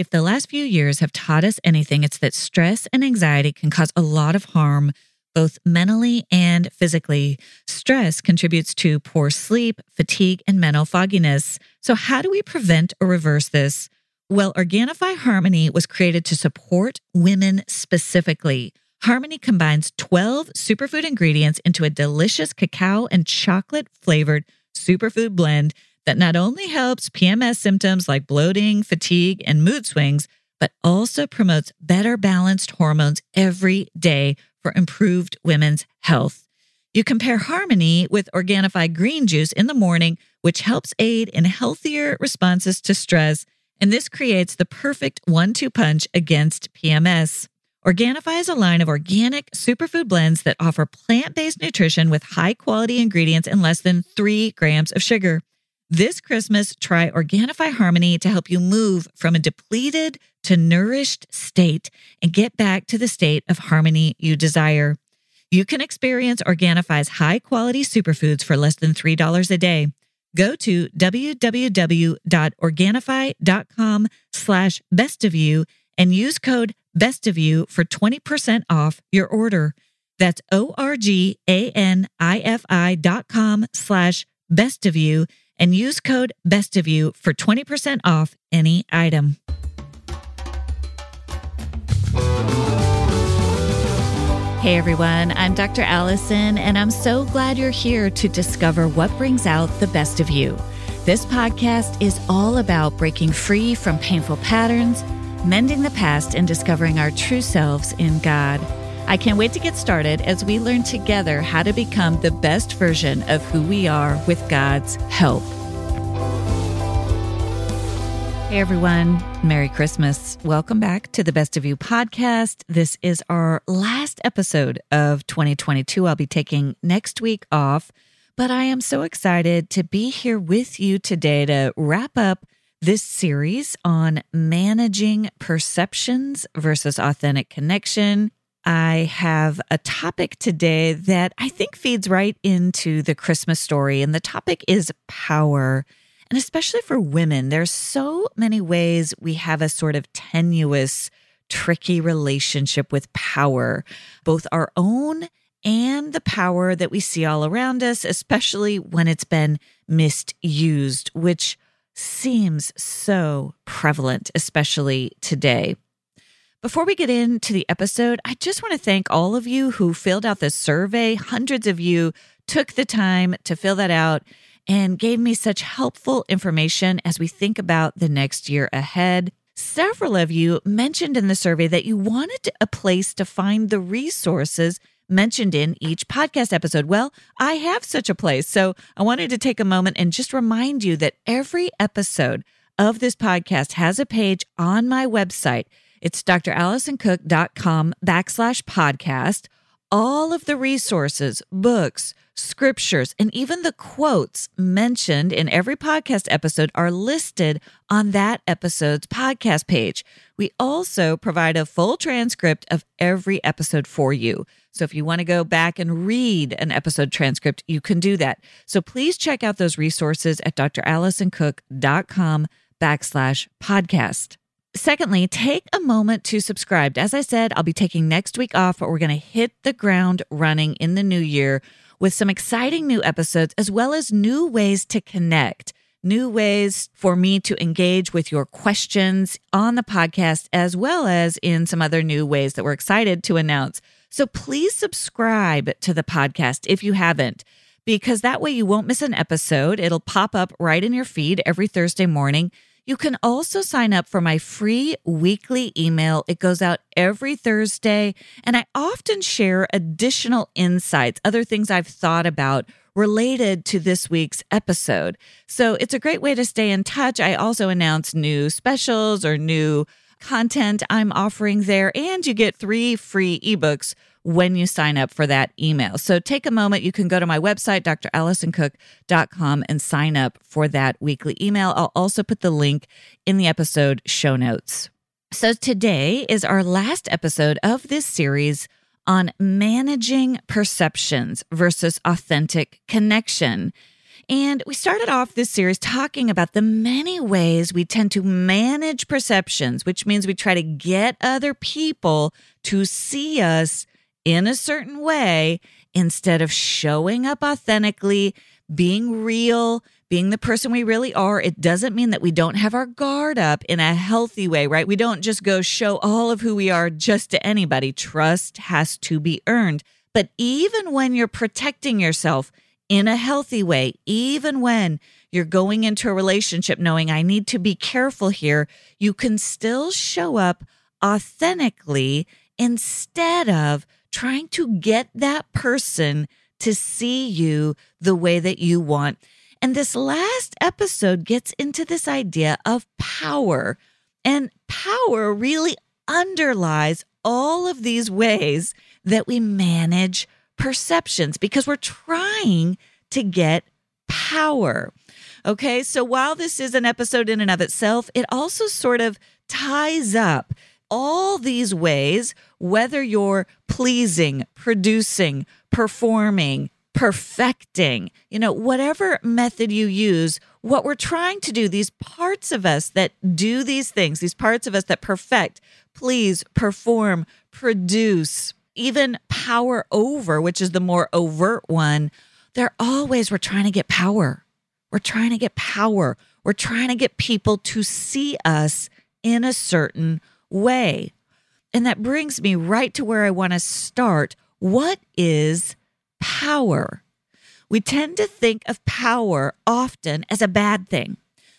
If the last few years have taught us anything, it's that stress and anxiety can cause a lot of harm, both mentally and physically. Stress contributes to poor sleep, fatigue, and mental fogginess. So, how do we prevent or reverse this? Well, Organifi Harmony was created to support women specifically. Harmony combines 12 superfood ingredients into a delicious cacao and chocolate flavored superfood blend that not only helps PMS symptoms like bloating, fatigue, and mood swings, but also promotes better balanced hormones every day for improved women's health. You compare Harmony with Organifi green juice in the morning, which helps aid in healthier responses to stress, and this creates the perfect one two punch against PMS. Organifi is a line of organic superfood blends that offer plant based nutrition with high quality ingredients and less than three grams of sugar. This Christmas, try Organifi Harmony to help you move from a depleted to nourished state and get back to the state of harmony you desire. You can experience Organifi's high quality superfoods for less than $3 a day. Go to www.organifi.com slash best of you and use code best of you for 20% off your order. That's O-R-G-A-N-I-F-I dot com slash best of you and use code best of you for 20% off any item. Hey everyone, I'm Dr. Alison, and I'm so glad you're here to discover what brings out the best of you. This podcast is all about breaking free from painful patterns, mending the past, and discovering our true selves in God. I can't wait to get started as we learn together how to become the best version of who we are with God's help. Hey everyone, Merry Christmas. Welcome back to the Best of You podcast. This is our last episode of 2022. I'll be taking next week off, but I am so excited to be here with you today to wrap up this series on managing perceptions versus authentic connection. I have a topic today that I think feeds right into the Christmas story, and the topic is power. And especially for women, there's so many ways we have a sort of tenuous, tricky relationship with power, both our own and the power that we see all around us, especially when it's been misused, which seems so prevalent, especially today. Before we get into the episode, I just want to thank all of you who filled out this survey. Hundreds of you took the time to fill that out and gave me such helpful information as we think about the next year ahead. Several of you mentioned in the survey that you wanted a place to find the resources mentioned in each podcast episode. Well, I have such a place. So I wanted to take a moment and just remind you that every episode of this podcast has a page on my website. It's dralisoncook.com backslash podcast. All of the resources, books, scriptures, and even the quotes mentioned in every podcast episode are listed on that episode's podcast page. We also provide a full transcript of every episode for you. So if you want to go back and read an episode transcript, you can do that. So please check out those resources at dralisoncook.com backslash podcast. Secondly, take a moment to subscribe. As I said, I'll be taking next week off, but we're going to hit the ground running in the new year with some exciting new episodes, as well as new ways to connect, new ways for me to engage with your questions on the podcast, as well as in some other new ways that we're excited to announce. So please subscribe to the podcast if you haven't, because that way you won't miss an episode. It'll pop up right in your feed every Thursday morning. You can also sign up for my free weekly email. It goes out every Thursday, and I often share additional insights, other things I've thought about related to this week's episode. So it's a great way to stay in touch. I also announce new specials or new content I'm offering there, and you get three free ebooks when you sign up for that email. So take a moment. You can go to my website, dralisoncook.com, and sign up for that weekly email. I'll also put the link in the episode show notes. So today is our last episode of this series on managing perceptions versus authentic connection. And we started off this series talking about the many ways we tend to manage perceptions, which means we try to get other people to see us in a certain way instead of showing up authentically, being real, being the person we really are. It doesn't mean that we don't have our guard up in a healthy way, right? We don't just go show all of who we are just to anybody. Trust has to be earned. But even when you're protecting yourself, in a healthy way, even when you're going into a relationship knowing I need to be careful here, you can still show up authentically instead of trying to get that person to see you the way that you want. And this last episode gets into this idea of power. And power really underlies all of these ways that we manage perceptions because we're trying to get power. Okay, so while this is an episode in and of itself, it also sort of ties up all these ways, whether you're pleasing, producing, performing, perfecting, you know, whatever method you use, what we're trying to do, these parts of us that do these things, these parts of us that perfect, please, perform, produce, even power over, which is the more overt one, they're always, we're trying to get power. We're trying to get power. We're trying to get people to see us in a certain way. And that brings me right to where I want to start. What is power? We tend to think of power often as a bad thing.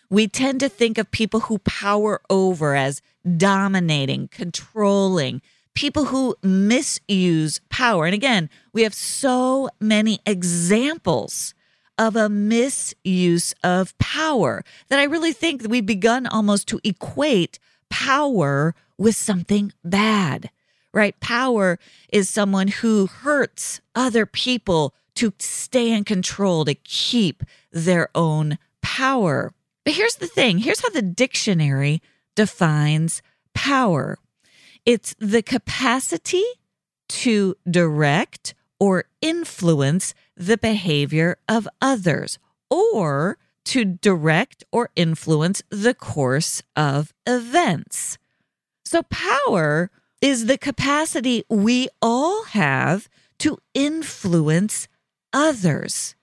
We tend to think of people who power over as dominating, controlling, people who misuse power. And again, we have so many examples of a misuse of power that I really think that we've begun almost to equate power with something bad, right? Power is someone who hurts other people to stay in control, to keep their own power. But here's the thing here's how the dictionary defines power it's the capacity to direct or influence the behavior of others or to direct or influence the course of events. So, power is the capacity we all have to influence others.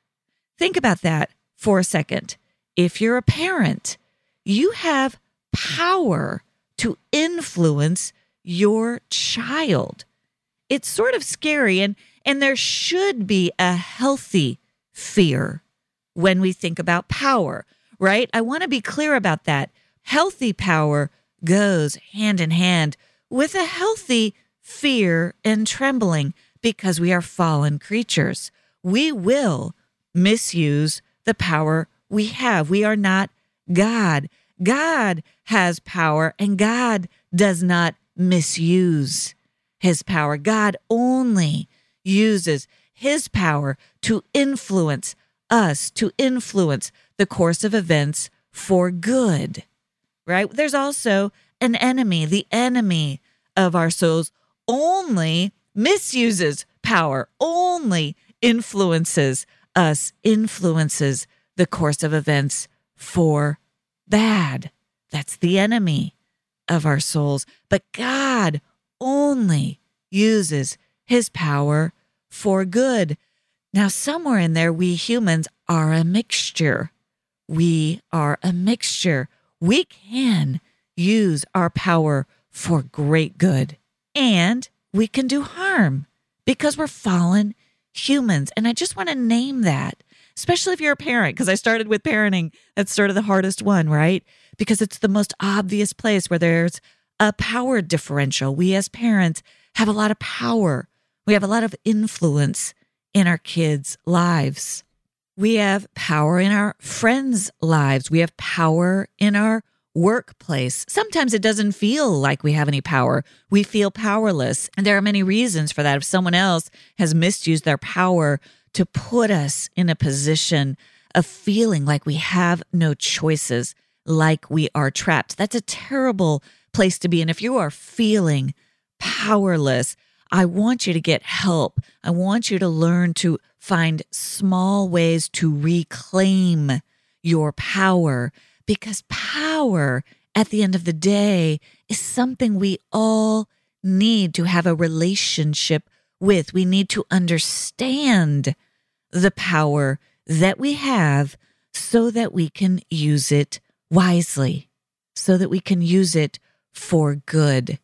Think about that for a second. If you're a parent, you have power to influence your child. It's sort of scary and and there should be a healthy fear when we think about power, right? I want to be clear about that. Healthy power goes hand in hand with a healthy fear and trembling because we are fallen creatures. We will misuse the power we have. We are not God. God has power and God does not misuse his power. God only uses his power to influence us, to influence the course of events for good, right? There's also an enemy. The enemy of our souls only misuses power, only influences us, influences the course of events for bad. That's the enemy of our souls. But God only uses his power for good. Now, somewhere in there, we humans are a mixture. We are a mixture. We can use our power for great good and we can do harm because we're fallen humans. And I just want to name that, especially if you're a parent, because I started with parenting. That's sort of the hardest one, right? because it's the most obvious place where there's a power differential. We as parents have a lot of power, we have a lot of influence in our kids' lives. We have power in our friends' lives. We have power in our workplace. Sometimes it doesn't feel like we have any power. We feel powerless. And there are many reasons for that. If someone else has misused their power to put us in a position of feeling like we have no choices, like we are trapped. That's a terrible place to be. And if you are feeling powerless, I want you to get help. I want you to learn to find small ways to reclaim your power because power at the end of the day is something we all need to have a relationship with. We need to understand the power that we have so that we can use it wisely, so that we can use it for good.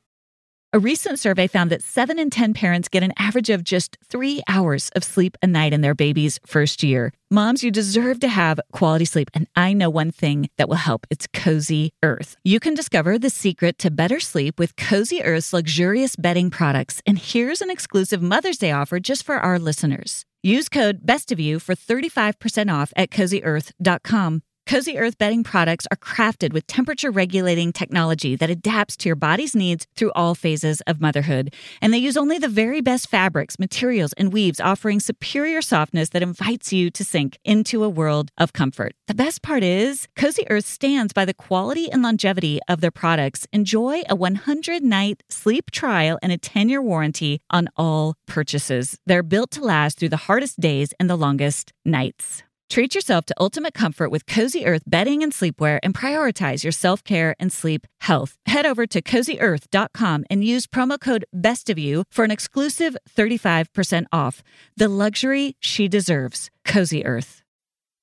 A recent survey found that 7 in 10 parents get an average of just three hours of sleep a night in their baby's first year. Moms, you deserve to have quality sleep, and I know one thing that will help. It's Cozy Earth. You can discover the secret to better sleep with Cozy Earth's luxurious bedding products. And here's an exclusive Mother's Day offer just for our listeners. Use code BESTOFYOU for 35% off at cozyearth.com. Cozy Earth bedding products are crafted with temperature regulating technology that adapts to your body's needs through all phases of motherhood. And they use only the very best fabrics, materials, and weaves, offering superior softness that invites you to sink into a world of comfort. The best part is, Cozy Earth stands by the quality and longevity of their products. Enjoy a 100 night sleep trial and a 10 year warranty on all purchases. They're built to last through the hardest days and the longest nights. Treat yourself to ultimate comfort with Cozy Earth bedding and sleepwear and prioritize your self care and sleep health. Head over to cozyearth.com and use promo code BEST of You for an exclusive 35% off. The luxury she deserves. Cozy Earth.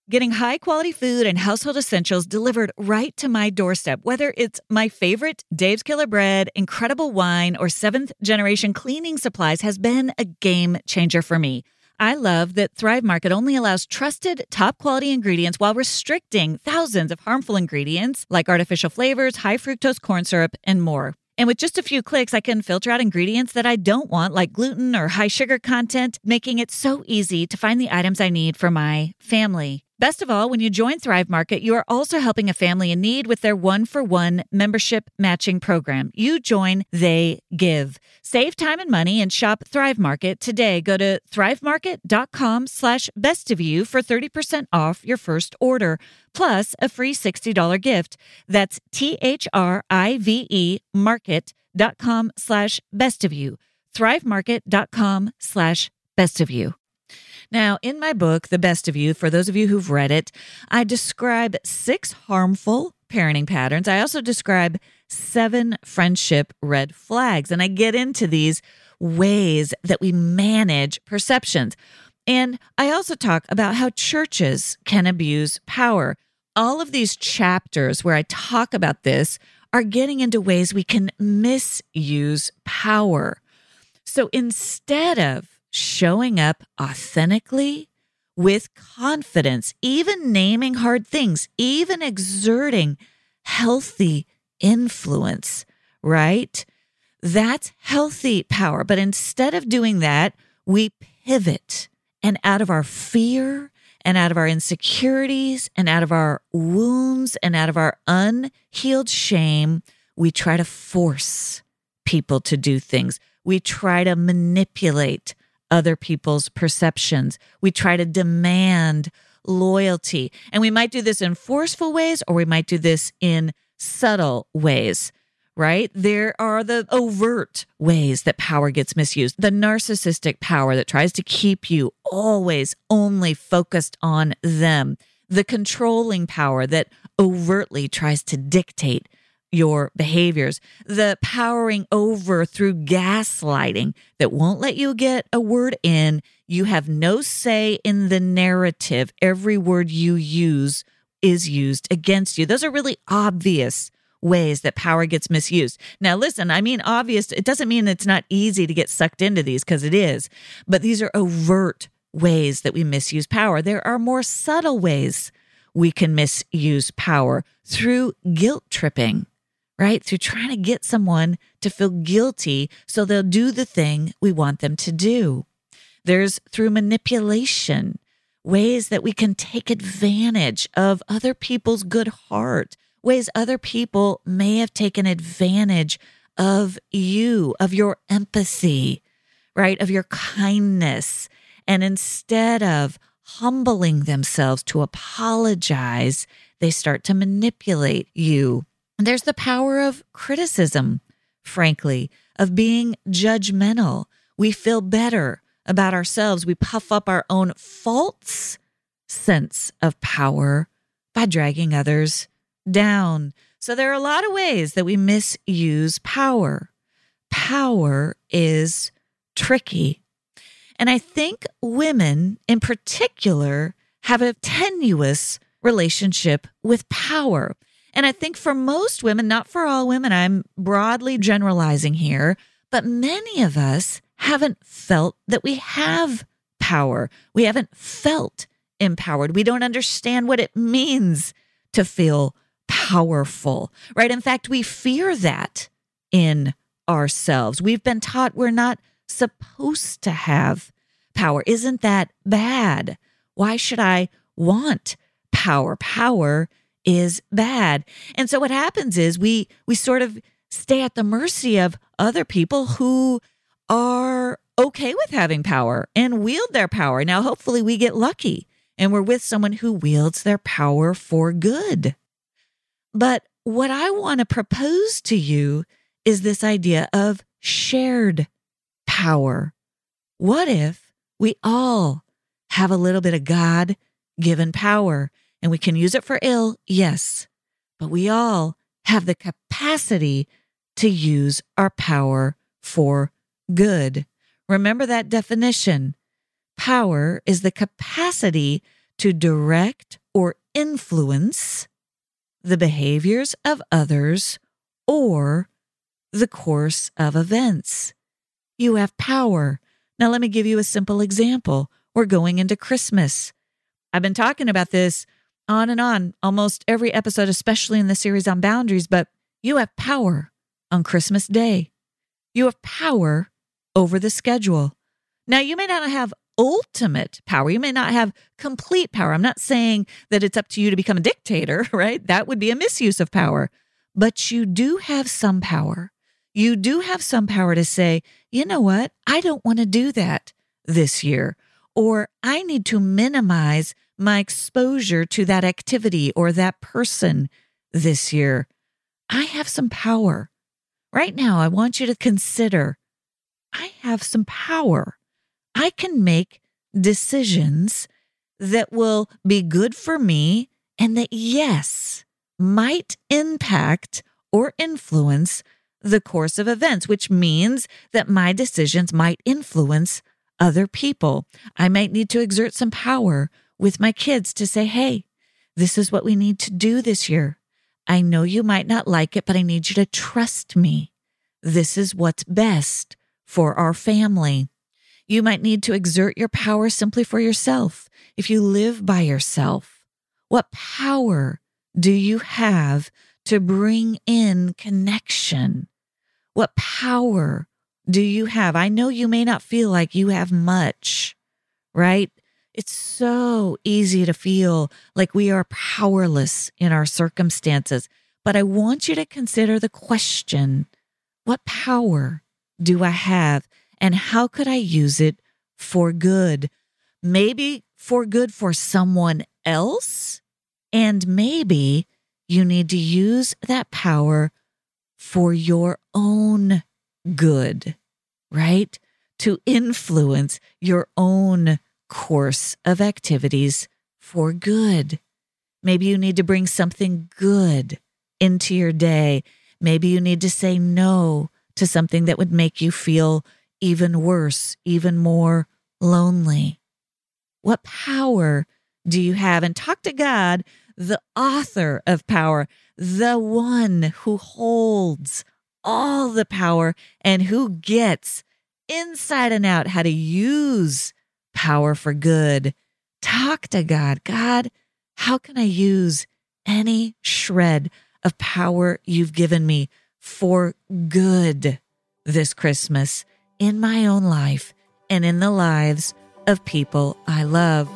Getting high quality food and household essentials delivered right to my doorstep, whether it's my favorite Dave's Killer Bread, incredible wine, or seventh generation cleaning supplies, has been a game changer for me. I love that Thrive Market only allows trusted, top quality ingredients while restricting thousands of harmful ingredients like artificial flavors, high fructose corn syrup, and more. And with just a few clicks, I can filter out ingredients that I don't want, like gluten or high sugar content, making it so easy to find the items I need for my family. Best of all, when you join Thrive Market, you are also helping a family in need with their one for one membership matching program. You join, they give. Save time and money and shop Thrive Market today. Go to thrivemarket.com slash best of you for 30% off your first order, plus a free $60 gift. That's T H R I V E market.com slash best of you. Thrivemarket.com slash best of you. Now, in my book, The Best of You, for those of you who've read it, I describe six harmful parenting patterns. I also describe seven friendship red flags, and I get into these ways that we manage perceptions. And I also talk about how churches can abuse power. All of these chapters where I talk about this are getting into ways we can misuse power. So instead of showing up authentically with confidence, even naming hard things, even exerting healthy influence, right? That's healthy power. But instead of doing that, we pivot and out of our fear and out of our insecurities and out of our wounds and out of our unhealed shame, we try to force people to do things. We try to manipulate other people's perceptions. We try to demand loyalty. And we might do this in forceful ways or we might do this in subtle ways, right? There are the overt ways that power gets misused, the narcissistic power that tries to keep you always only focused on them, the controlling power that overtly tries to dictate your behaviors, the powering over through gaslighting that won't let you get a word in. You have no say in the narrative. Every word you use is used against you. Those are really obvious ways that power gets misused. Now, listen, I mean, obvious, it doesn't mean it's not easy to get sucked into these because it is, but these are overt ways that we misuse power. There are more subtle ways we can misuse power through guilt tripping right? Through trying to get someone to feel guilty so they'll do the thing we want them to do. There's through manipulation, ways that we can take advantage of other people's good heart, ways other people may have taken advantage of you, of your empathy, right? Of your kindness. And instead of humbling themselves to apologize, they start to manipulate you there's the power of criticism, frankly, of being judgmental. We feel better about ourselves. We puff up our own false sense of power by dragging others down. So there are a lot of ways that we misuse power. Power is tricky. And I think women in particular have a tenuous relationship with power. And I think for most women, not for all women, I'm broadly generalizing here, but many of us haven't felt that we have power. We haven't felt empowered. We don't understand what it means to feel powerful, right? In fact, we fear that in ourselves. We've been taught we're not supposed to have power. Isn't that bad? Why should I want power? Power is bad. And so what happens is we we sort of stay at the mercy of other people who are okay with having power and wield their power. Now hopefully we get lucky and we're with someone who wields their power for good. But what I want to propose to you is this idea of shared power. What if we all have a little bit of God given power and we can use it for ill? Yes. But we all have the capacity to use our power for good. Remember that definition. Power is the capacity to direct or influence the behaviors of others or the course of events. You have power. Now, let me give you a simple example. We're going into Christmas. I've been talking about this on and on almost every episode, especially in the series on boundaries, but you have power on Christmas Day. You have power over the schedule. Now, you may not have ultimate power. You may not have complete power. I'm not saying that it's up to you to become a dictator, right? That would be a misuse of power. But you do have some power. You do have some power to say, you know what? I don't want to do that this year. Or I need to minimize my exposure to that activity or that person this year. I have some power. Right now, I want you to consider I have some power. I can make decisions that will be good for me and that, yes, might impact or influence the course of events, which means that my decisions might influence other people. I might need to exert some power with my kids to say, hey, this is what we need to do this year. I know you might not like it, but I need you to trust me. This is what's best for our family. You might need to exert your power simply for yourself. If you live by yourself, what power do you have to bring in connection? What power do you have? I know you may not feel like you have much, right? It's so easy to feel like we are powerless in our circumstances. But I want you to consider the question what power do I have and how could I use it for good? Maybe for good for someone else. And maybe you need to use that power for your own good, right? To influence your own course of activities for good. Maybe you need to bring something good into your day. Maybe you need to say no to something that would make you feel even worse, even more lonely? What power do you have? And talk to God, the author of power, the one who holds all the power and who gets inside and out how to use power for good. Talk to God. God, how can I use any shred of power you've given me for good this Christmas in my own life and in the lives of people I love.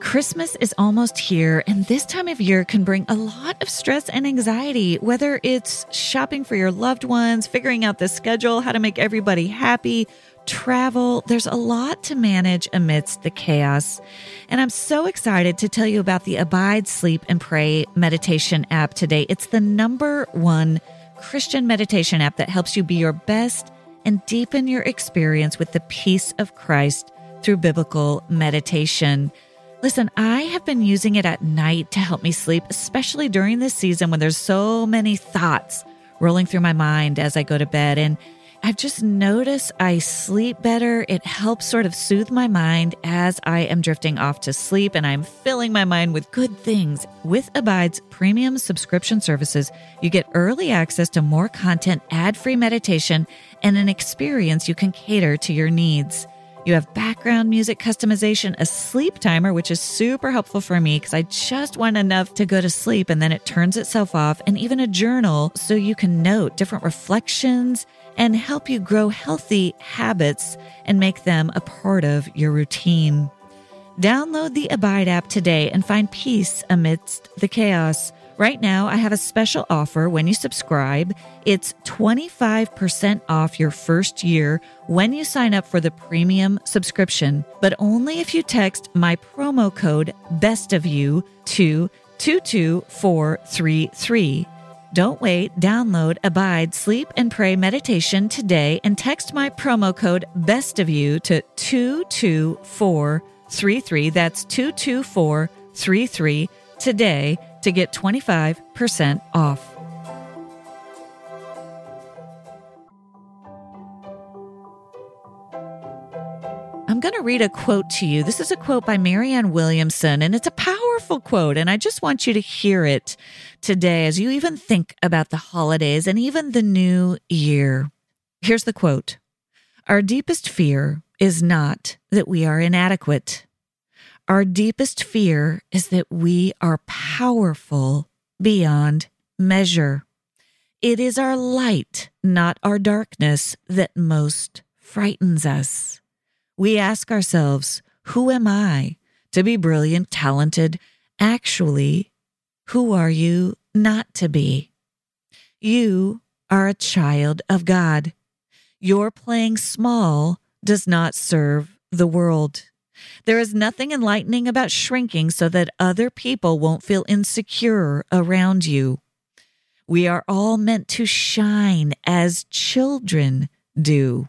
Christmas is almost here, and this time of year can bring a lot of stress and anxiety, whether it's shopping for your loved ones, figuring out the schedule, how to make everybody happy, travel. There's a lot to manage amidst the chaos. And I'm so excited to tell you about the Abide, Sleep, and Pray meditation app today. It's the number one Christian meditation app that helps you be your best and deepen your experience with the peace of Christ through biblical meditation. Listen, I have been using it at night to help me sleep, especially during this season when there's so many thoughts rolling through my mind as I go to bed. And I've just noticed I sleep better. It helps sort of soothe my mind as I am drifting off to sleep and I'm filling my mind with good things. With Abide's premium subscription services, you get early access to more content, ad free meditation, and an experience you can cater to your needs. You have background music customization, a sleep timer, which is super helpful for me because I just want enough to go to sleep and then it turns itself off, and even a journal so you can note different reflections and help you grow healthy habits and make them a part of your routine. Download the Abide app today and find peace amidst the chaos. Right now, I have a special offer when you subscribe. It's 25% off your first year when you sign up for the premium subscription, but only if you text my promo code BEST of You to 22433. Don't wait. Download Abide Sleep and Pray Meditation today and text my promo code BEST of You to 22433. That's 22433 today to get 25% off. Read a quote to you. This is a quote by Marianne Williamson, and it's a powerful quote. And I just want you to hear it today as you even think about the holidays and even the new year. Here's the quote Our deepest fear is not that we are inadequate. Our deepest fear is that we are powerful beyond measure. It is our light, not our darkness, that most frightens us. We ask ourselves, Who am I to be brilliant, talented? Actually, who are you not to be? You are a child of God. Your playing small does not serve the world. There is nothing enlightening about shrinking so that other people won't feel insecure around you. We are all meant to shine as children do.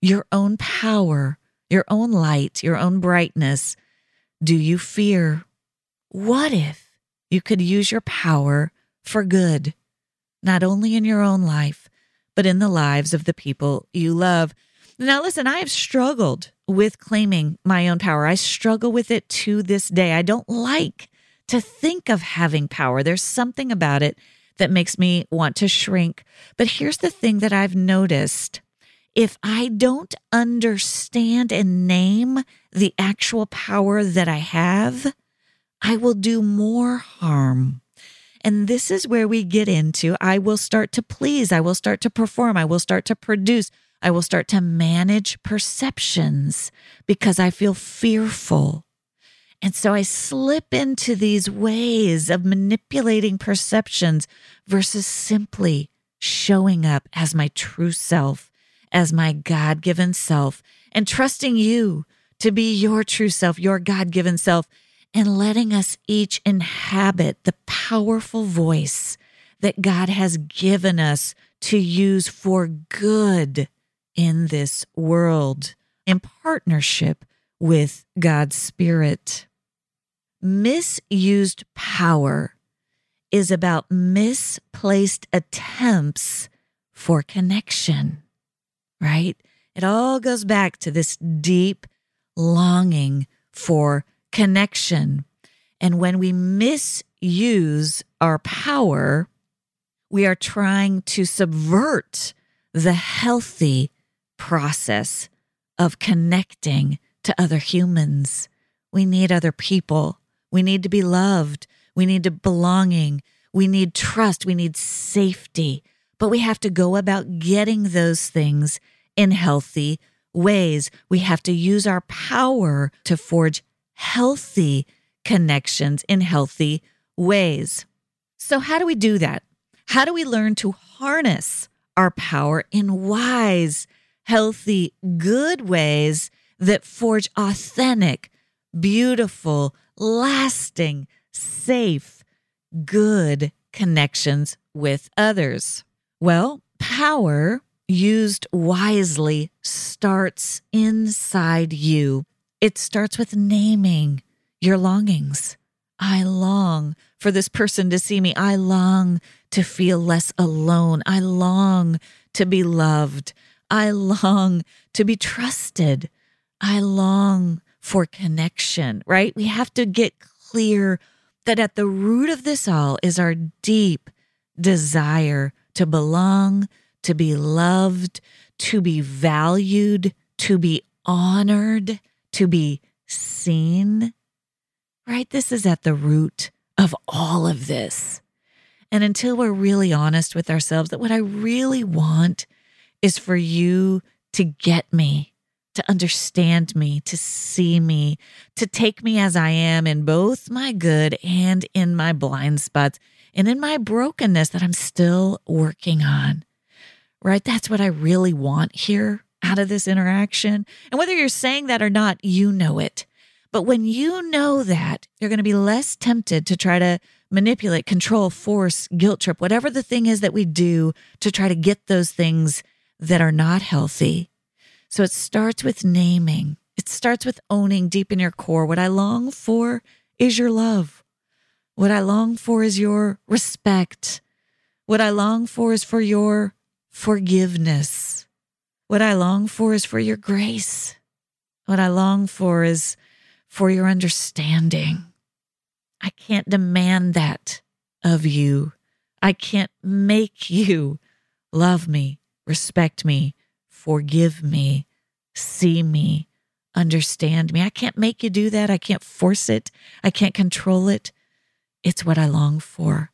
your own power, your own light, your own brightness? Do you fear? What if you could use your power for good, not only in your own life, but in the lives of the people you love? Now, listen, I have struggled with claiming my own power. I struggle with it to this day. I don't like to think of having power. There's something about it that makes me want to shrink. But here's the thing that I've noticed if I don't understand and name the actual power that I have, I will do more harm. And this is where we get into I will start to please, I will start to perform, I will start to produce, I will start to manage perceptions because I feel fearful. And so I slip into these ways of manipulating perceptions versus simply showing up as my true self, as my God given self, and trusting you to be your true self, your God given self, and letting us each inhabit the powerful voice that God has given us to use for good in this world in partnership with God's Spirit. Misused power is about misplaced attempts for connection, right? It all goes back to this deep longing for connection. And when we misuse our power, we are trying to subvert the healthy process of connecting to other humans. We need other people. We need to be loved. We need belonging. We need trust. We need safety. But we have to go about getting those things in healthy ways. We have to use our power to forge healthy connections in healthy ways. So, how do we do that? How do we learn to harness our power in wise, healthy, good ways that forge authentic, beautiful, lasting, safe, good connections with others? Well, power used wisely starts inside you. It starts with naming your longings. I long for this person to see me. I long to feel less alone. I long to be loved. I long to be trusted. I long for connection, right? We have to get clear that at the root of this all is our deep desire to belong, to be loved, to be valued, to be honored, to be seen. Right? This is at the root of all of this. And until we're really honest with ourselves, that what I really want is for you to get me, to understand me, to see me, to take me as I am in both my good and in my blind spots and in my brokenness that I'm still working on right? That's what I really want here out of this interaction. And whether you're saying that or not, you know it. But when you know that, you're going to be less tempted to try to manipulate, control, force, guilt trip, whatever the thing is that we do to try to get those things that are not healthy. So it starts with naming, it starts with owning deep in your core what I long for is your love. What I long for is your respect. What I long for is for your forgiveness. What I long for is for your grace. What I long for is for your understanding. I can't demand that of you. I can't make you love me, respect me, forgive me, see me, understand me. I can't make you do that. I can't force it. I can't control it. It's what I long for.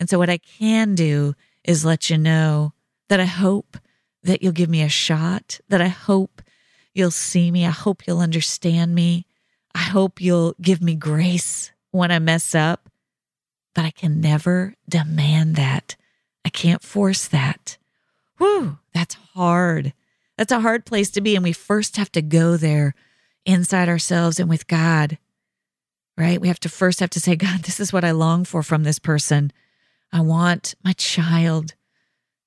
And so, what I can do is let you know that I hope that you'll give me a shot, that I hope you'll see me. I hope you'll understand me. I hope you'll give me grace when I mess up. But I can never demand that. I can't force that. Whew, that's hard. That's a hard place to be. And we first have to go there inside ourselves and with God, right? We have to first have to say, God, this is what I long for from this person. I want my child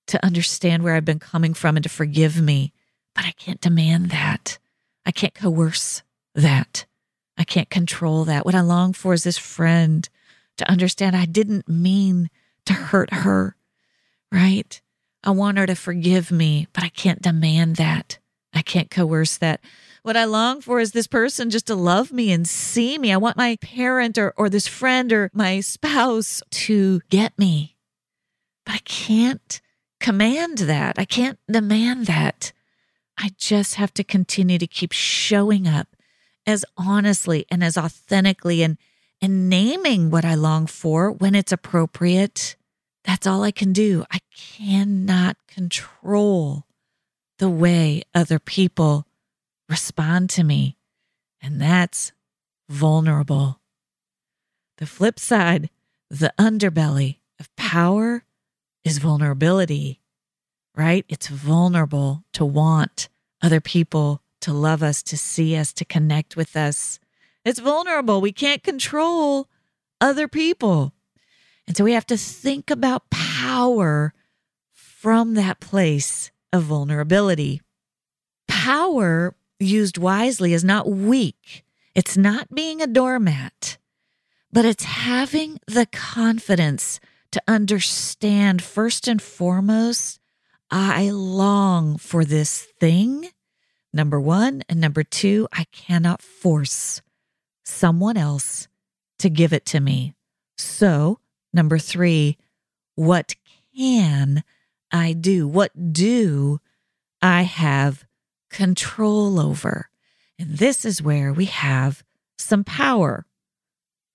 to understand where I've been coming from and to forgive me. But I can't demand that. I can't coerce that. I can't control that. What I long for is this friend to understand I didn't mean to hurt her, right? I want her to forgive me, but I can't demand that. I can't coerce that. What I long for is this person just to love me and see me. I want my parent or, or this friend or my spouse to get me, but I can't command that. I can't demand that. I just have to continue to keep showing up as honestly and as authentically and and naming what I long for when it's appropriate. That's all I can do. I cannot control the way other people respond to me. And that's vulnerable. The flip side, the underbelly of power is vulnerability, right? It's vulnerable to want other people to love us, to see us, to connect with us. It's vulnerable. We can't control other people. And so we have to think about power from that place of vulnerability. Power used wisely is not weak, it's not being a doormat, but it's having the confidence to understand first and foremost, I long for this thing. Number one. And number two, I cannot force someone else to give it to me. So, number three, what can I do? What do I have control over? And this is where we have some power,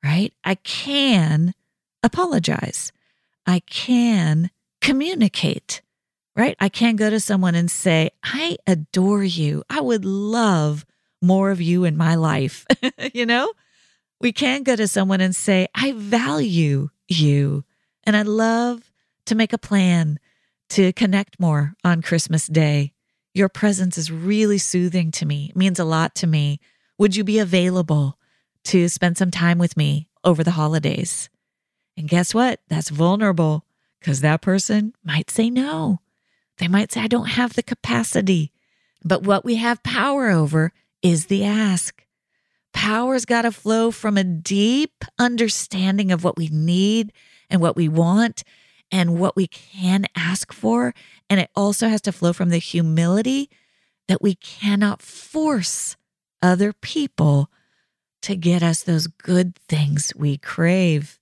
right? I can apologize. I can communicate. right? I can't go to someone and say, I adore you. I would love more of you in my life. you know, we can go to someone and say, I value you and I'd love to make a plan to connect more on Christmas Day. Your presence is really soothing to me, it means a lot to me. Would you be available to spend some time with me over the holidays? And guess what? That's vulnerable because that person might say no. They might say, I don't have the capacity. But what we have power over is the ask. Power's got to flow from a deep understanding of what we need and what we want and what we can ask for. And it also has to flow from the humility that we cannot force other people to get us those good things we crave.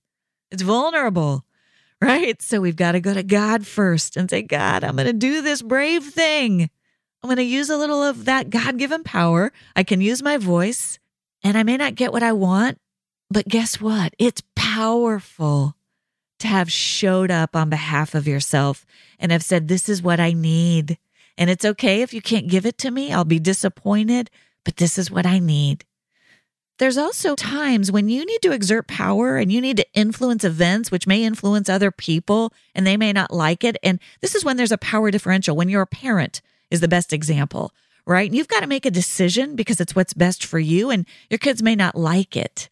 It's vulnerable, right? So we've got to go to God first and say, God, I'm going to do this brave thing. I'm going to use a little of that God given power. I can use my voice and I may not get what I want, but guess what? It's powerful to have showed up on behalf of yourself and have said, This is what I need. And it's okay if you can't give it to me. I'll be disappointed, but this is what I need. There's also times when you need to exert power and you need to influence events, which may influence other people and they may not like it. And this is when there's a power differential. When you're a parent, is the best example, right? You've got to make a decision because it's what's best for you, and your kids may not like it.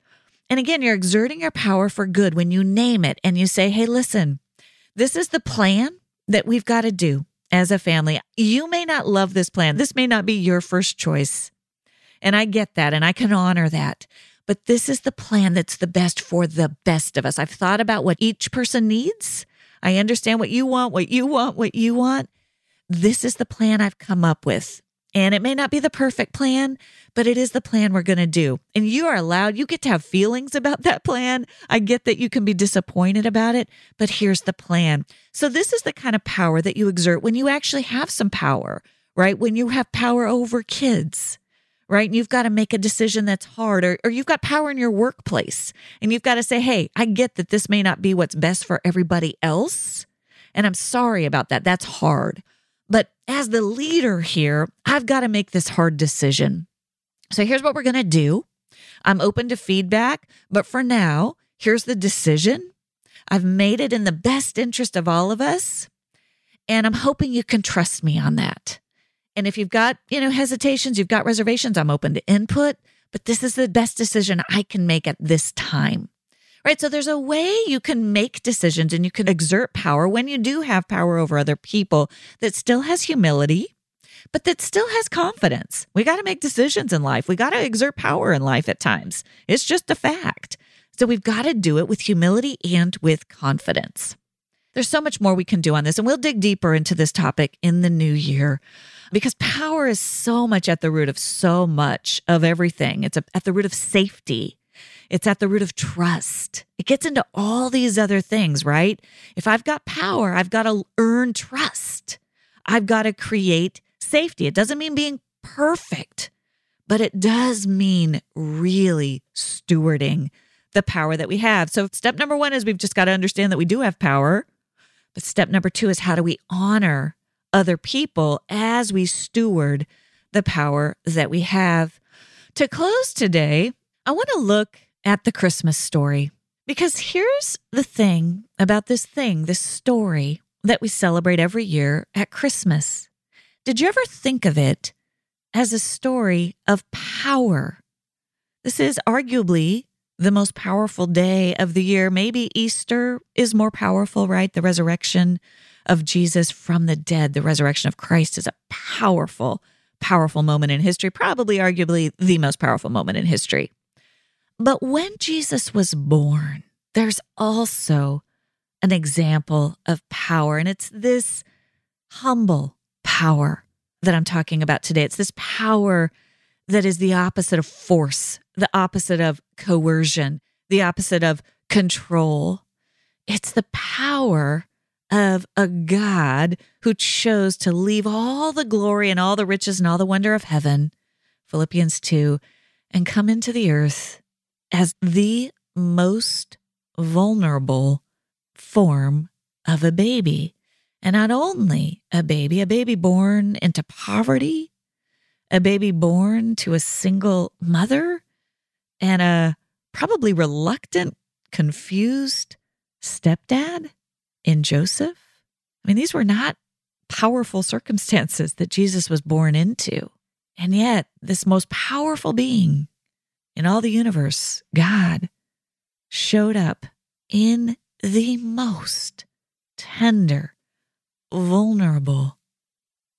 And again, you're exerting your power for good when you name it and you say, hey, listen, this is the plan that we've got to do as a family. You may not love this plan. This may not be your first choice. And I get that and I can honor that. But this is the plan that's the best for the best of us. I've thought about what each person needs. I understand what you want, what you want, what you want. This is the plan I've come up with. And it may not be the perfect plan, but it is the plan we're going to do. And you are allowed, you get to have feelings about that plan. I get that you can be disappointed about it, but here's the plan. So, this is the kind of power that you exert when you actually have some power, right? When you have power over kids, right? And you've got to make a decision that's hard, or, or you've got power in your workplace and you've got to say, hey, I get that this may not be what's best for everybody else. And I'm sorry about that. That's hard. But as the leader here, I've got to make this hard decision. So here's what we're going to do. I'm open to feedback, but for now, here's the decision. I've made it in the best interest of all of us. And I'm hoping you can trust me on that. And if you've got, you know, hesitations, you've got reservations, I'm open to input, but this is the best decision I can make at this time right? So there's a way you can make decisions and you can exert power when you do have power over other people that still has humility, but that still has confidence. We got to make decisions in life. We got to exert power in life at times. It's just a fact. So we've got to do it with humility and with confidence. There's so much more we can do on this, and we'll dig deeper into this topic in the new year because power is so much at the root of so much of everything. It's at the root of safety. It's at the root of trust. It gets into all these other things, right? If I've got power, I've got to earn trust. I've got to create safety. It doesn't mean being perfect, but it does mean really stewarding the power that we have. So, step number one is we've just got to understand that we do have power. But step number two is how do we honor other people as we steward the power that we have? To close today, I want to look at the Christmas story because here's the thing about this thing, this story that we celebrate every year at Christmas. Did you ever think of it as a story of power? This is arguably the most powerful day of the year. Maybe Easter is more powerful, right? The resurrection of Jesus from the dead, the resurrection of Christ is a powerful, powerful moment in history, probably arguably the most powerful moment in history. But when Jesus was born, there's also an example of power, and it's this humble power that I'm talking about today. It's this power that is the opposite of force, the opposite of coercion, the opposite of control. It's the power of a God who chose to leave all the glory and all the riches and all the wonder of heaven, Philippians 2, and come into the earth as the most vulnerable form of a baby. And not only a baby, a baby born into poverty, a baby born to a single mother, and a probably reluctant, confused stepdad in Joseph. I mean, these were not powerful circumstances that Jesus was born into. And yet, this most powerful being in all the universe, God, showed up in the most tender, vulnerable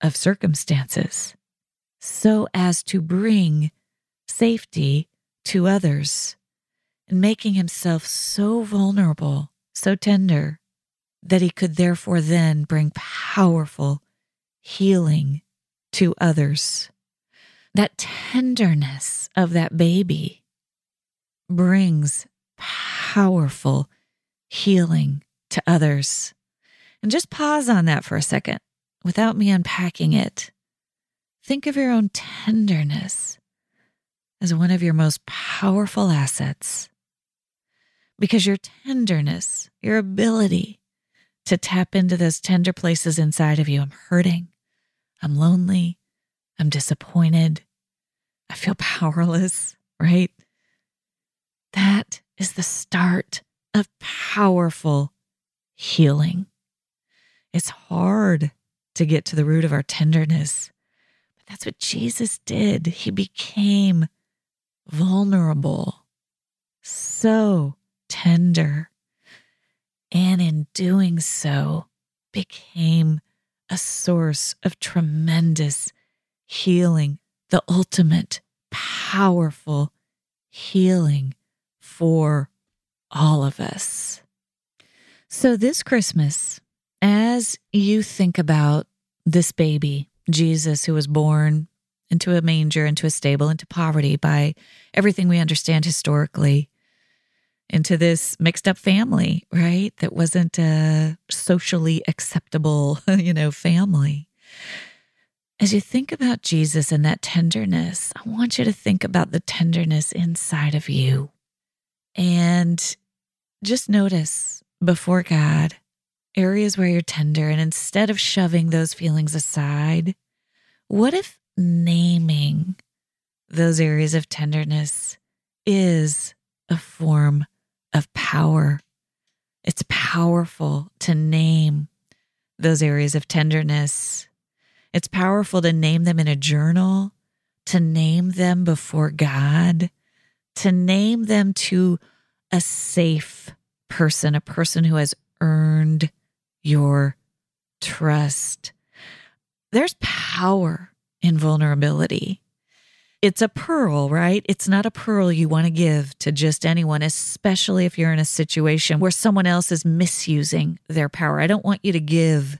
of circumstances so as to bring safety to others and making himself so vulnerable, so tender, that he could therefore then bring powerful healing to others. That tenderness of that baby brings powerful healing to others. And just pause on that for a second without me unpacking it. Think of your own tenderness as one of your most powerful assets. Because your tenderness, your ability to tap into those tender places inside of you I'm hurting, I'm lonely, I'm disappointed, I feel powerless, right? That is the start of powerful healing. It's hard to get to the root of our tenderness, but that's what Jesus did. He became vulnerable, so tender, and in doing so, became a source of tremendous healing, the ultimate powerful healing for all of us. So, this Christmas, as you think about this baby, Jesus, who was born into a manger, into a stable, into poverty by everything we understand historically, into this mixed up family, right? That wasn't a socially acceptable, you know, family. As you think about Jesus and that tenderness, I want you to think about the tenderness inside of you. And just notice before God areas where you're tender. And instead of shoving those feelings aside, what if naming those areas of tenderness is a form of power? It's powerful to name those areas of tenderness. It's powerful to name them in a journal, to name them before God, to name them to a safe person, a person who has earned your trust. There's power in vulnerability. It's a pearl, right? It's not a pearl you want to give to just anyone, especially if you're in a situation where someone else is misusing their power. I don't want you to give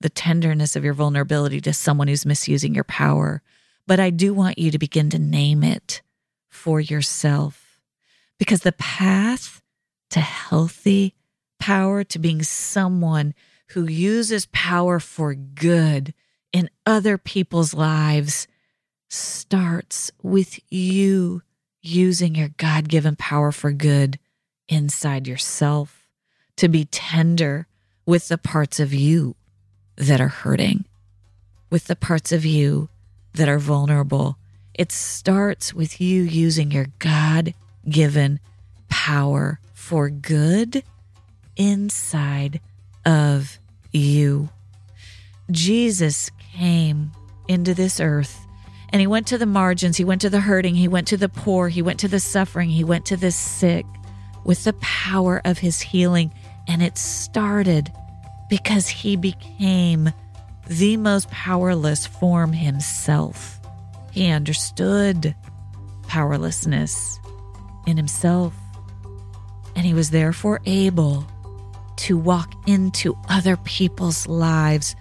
the tenderness of your vulnerability to someone who's misusing your power, but I do want you to begin to name it for yourself. Because the path to healthy power, to being someone who uses power for good in other people's lives starts with you using your God given power for good inside yourself, to be tender with the parts of you that are hurting, with the parts of you that are vulnerable. It starts with you using your God given power for good inside of you. Jesus came into this earth and he went to the margins, he went to the hurting, he went to the poor, he went to the suffering, he went to the sick with the power of his healing. And it started because he became the most powerless form himself. He understood powerlessness in himself, and he was therefore able to walk into other people's lives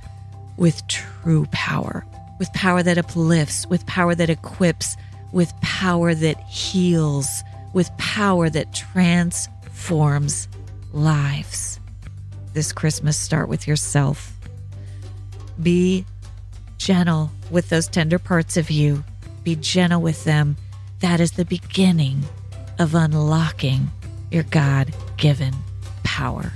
with true power, with power that uplifts, with power that equips, with power that heals, with power that transforms lives. This Christmas, start with yourself. Be gentle with those tender parts of you. Be gentle with them. That is the beginning of unlocking your God given power.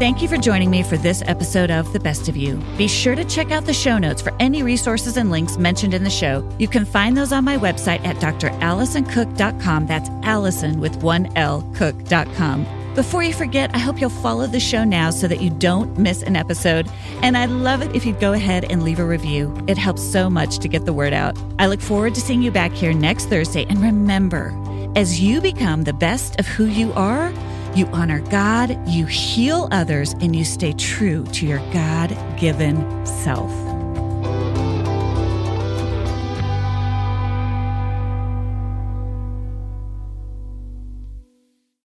Thank you for joining me for this episode of The Best of You. Be sure to check out the show notes for any resources and links mentioned in the show. You can find those on my website at dralisoncook.com. That's Alison with one L, cook.com. Before you forget, I hope you'll follow the show now so that you don't miss an episode. And I'd love it if you'd go ahead and leave a review. It helps so much to get the word out. I look forward to seeing you back here next Thursday. And remember, as you become the best of who you are, you honor God, you heal others, and you stay true to your God given self.